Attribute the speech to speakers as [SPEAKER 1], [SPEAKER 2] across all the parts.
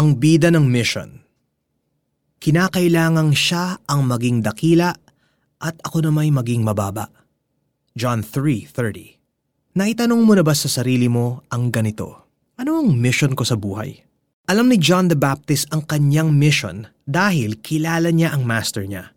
[SPEAKER 1] ang bida ng mission. Kinakailangang siya ang maging dakila at ako na may maging mababa. John 3.30 Naitanong mo na ba sa sarili mo ang ganito? Ano ang mission ko sa buhay? Alam ni John the Baptist ang kanyang mission dahil kilala niya ang master niya.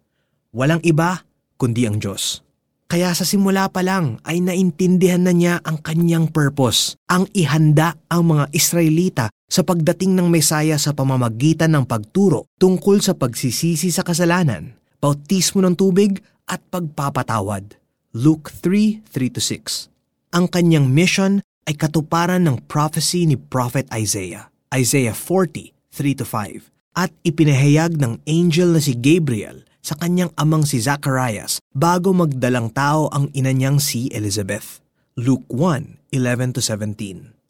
[SPEAKER 1] Walang iba kundi ang Diyos. Kaya sa simula pa lang ay naintindihan na niya ang kanyang purpose, ang ihanda ang mga Israelita sa pagdating ng Mesaya sa pamamagitan ng pagturo tungkol sa pagsisisi sa kasalanan, bautismo ng tubig at pagpapatawad. Luke 3:3-6. Ang kanyang mission ay katuparan ng prophecy ni Prophet Isaiah, Isaiah 40:3-5, at ipinahayag ng angel na si Gabriel sa kanyang amang si Zacharias bago magdalang tao ang ina niyang si Elizabeth. Luke 1:11-17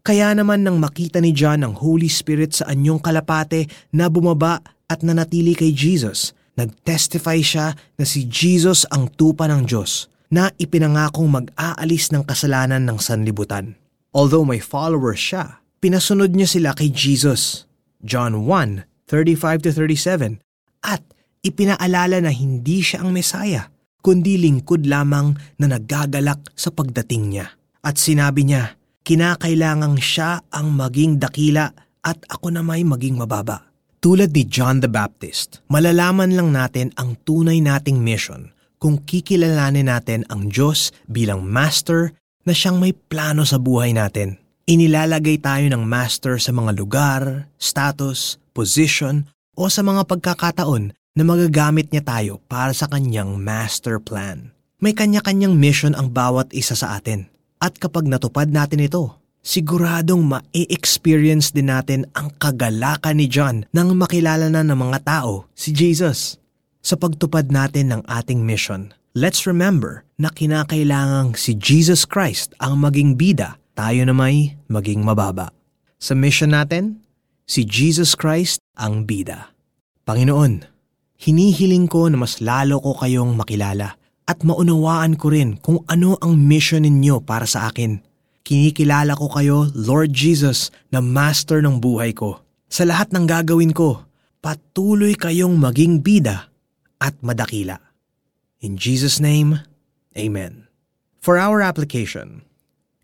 [SPEAKER 1] Kaya naman nang makita ni John ang Holy Spirit sa anyong kalapate na bumaba at nanatili kay Jesus, nagtestify siya na si Jesus ang tupa ng Diyos na ipinangakong mag-aalis ng kasalanan ng sanlibutan. Although may followers siya, pinasunod niya sila kay Jesus. John 1:35-37 at ipinaalala na hindi siya ang Mesaya, kundi lingkod lamang na nagagalak sa pagdating niya. At sinabi niya, kinakailangang siya ang maging dakila at ako na may maging mababa. Tulad ni John the Baptist, malalaman lang natin ang tunay nating mission kung kikilalanin natin ang Diyos bilang Master na siyang may plano sa buhay natin. Inilalagay tayo ng Master sa mga lugar, status, position o sa mga pagkakataon na magagamit niya tayo para sa kanyang master plan. May kanya-kanyang mission ang bawat isa sa atin. At kapag natupad natin ito, siguradong ma-experience din natin ang kagalakan ni John nang makilala na ng mga tao si Jesus. Sa pagtupad natin ng ating mission, let's remember na kinakailangang si Jesus Christ ang maging bida, tayo na may maging mababa. Sa mission natin, si Jesus Christ ang bida. Panginoon, hinihiling ko na mas lalo ko kayong makilala at maunawaan ko rin kung ano ang mission ninyo para sa akin. Kinikilala ko kayo, Lord Jesus, na master ng buhay ko. Sa lahat ng gagawin ko, patuloy kayong maging bida at madakila. In Jesus' name, Amen. For our application,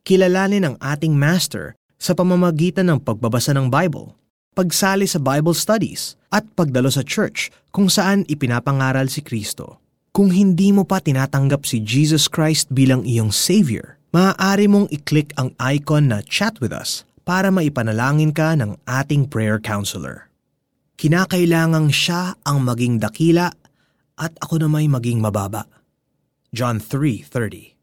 [SPEAKER 1] kilalanin ang ating master sa pamamagitan ng pagbabasa ng Bible pagsali sa Bible studies, at pagdalo sa church kung saan ipinapangaral si Kristo. Kung hindi mo pa tinatanggap si Jesus Christ bilang iyong Savior, maaari mong i-click ang icon na Chat with Us para maipanalangin ka ng ating prayer counselor. Kinakailangang siya ang maging dakila at ako na may maging mababa. John 3.30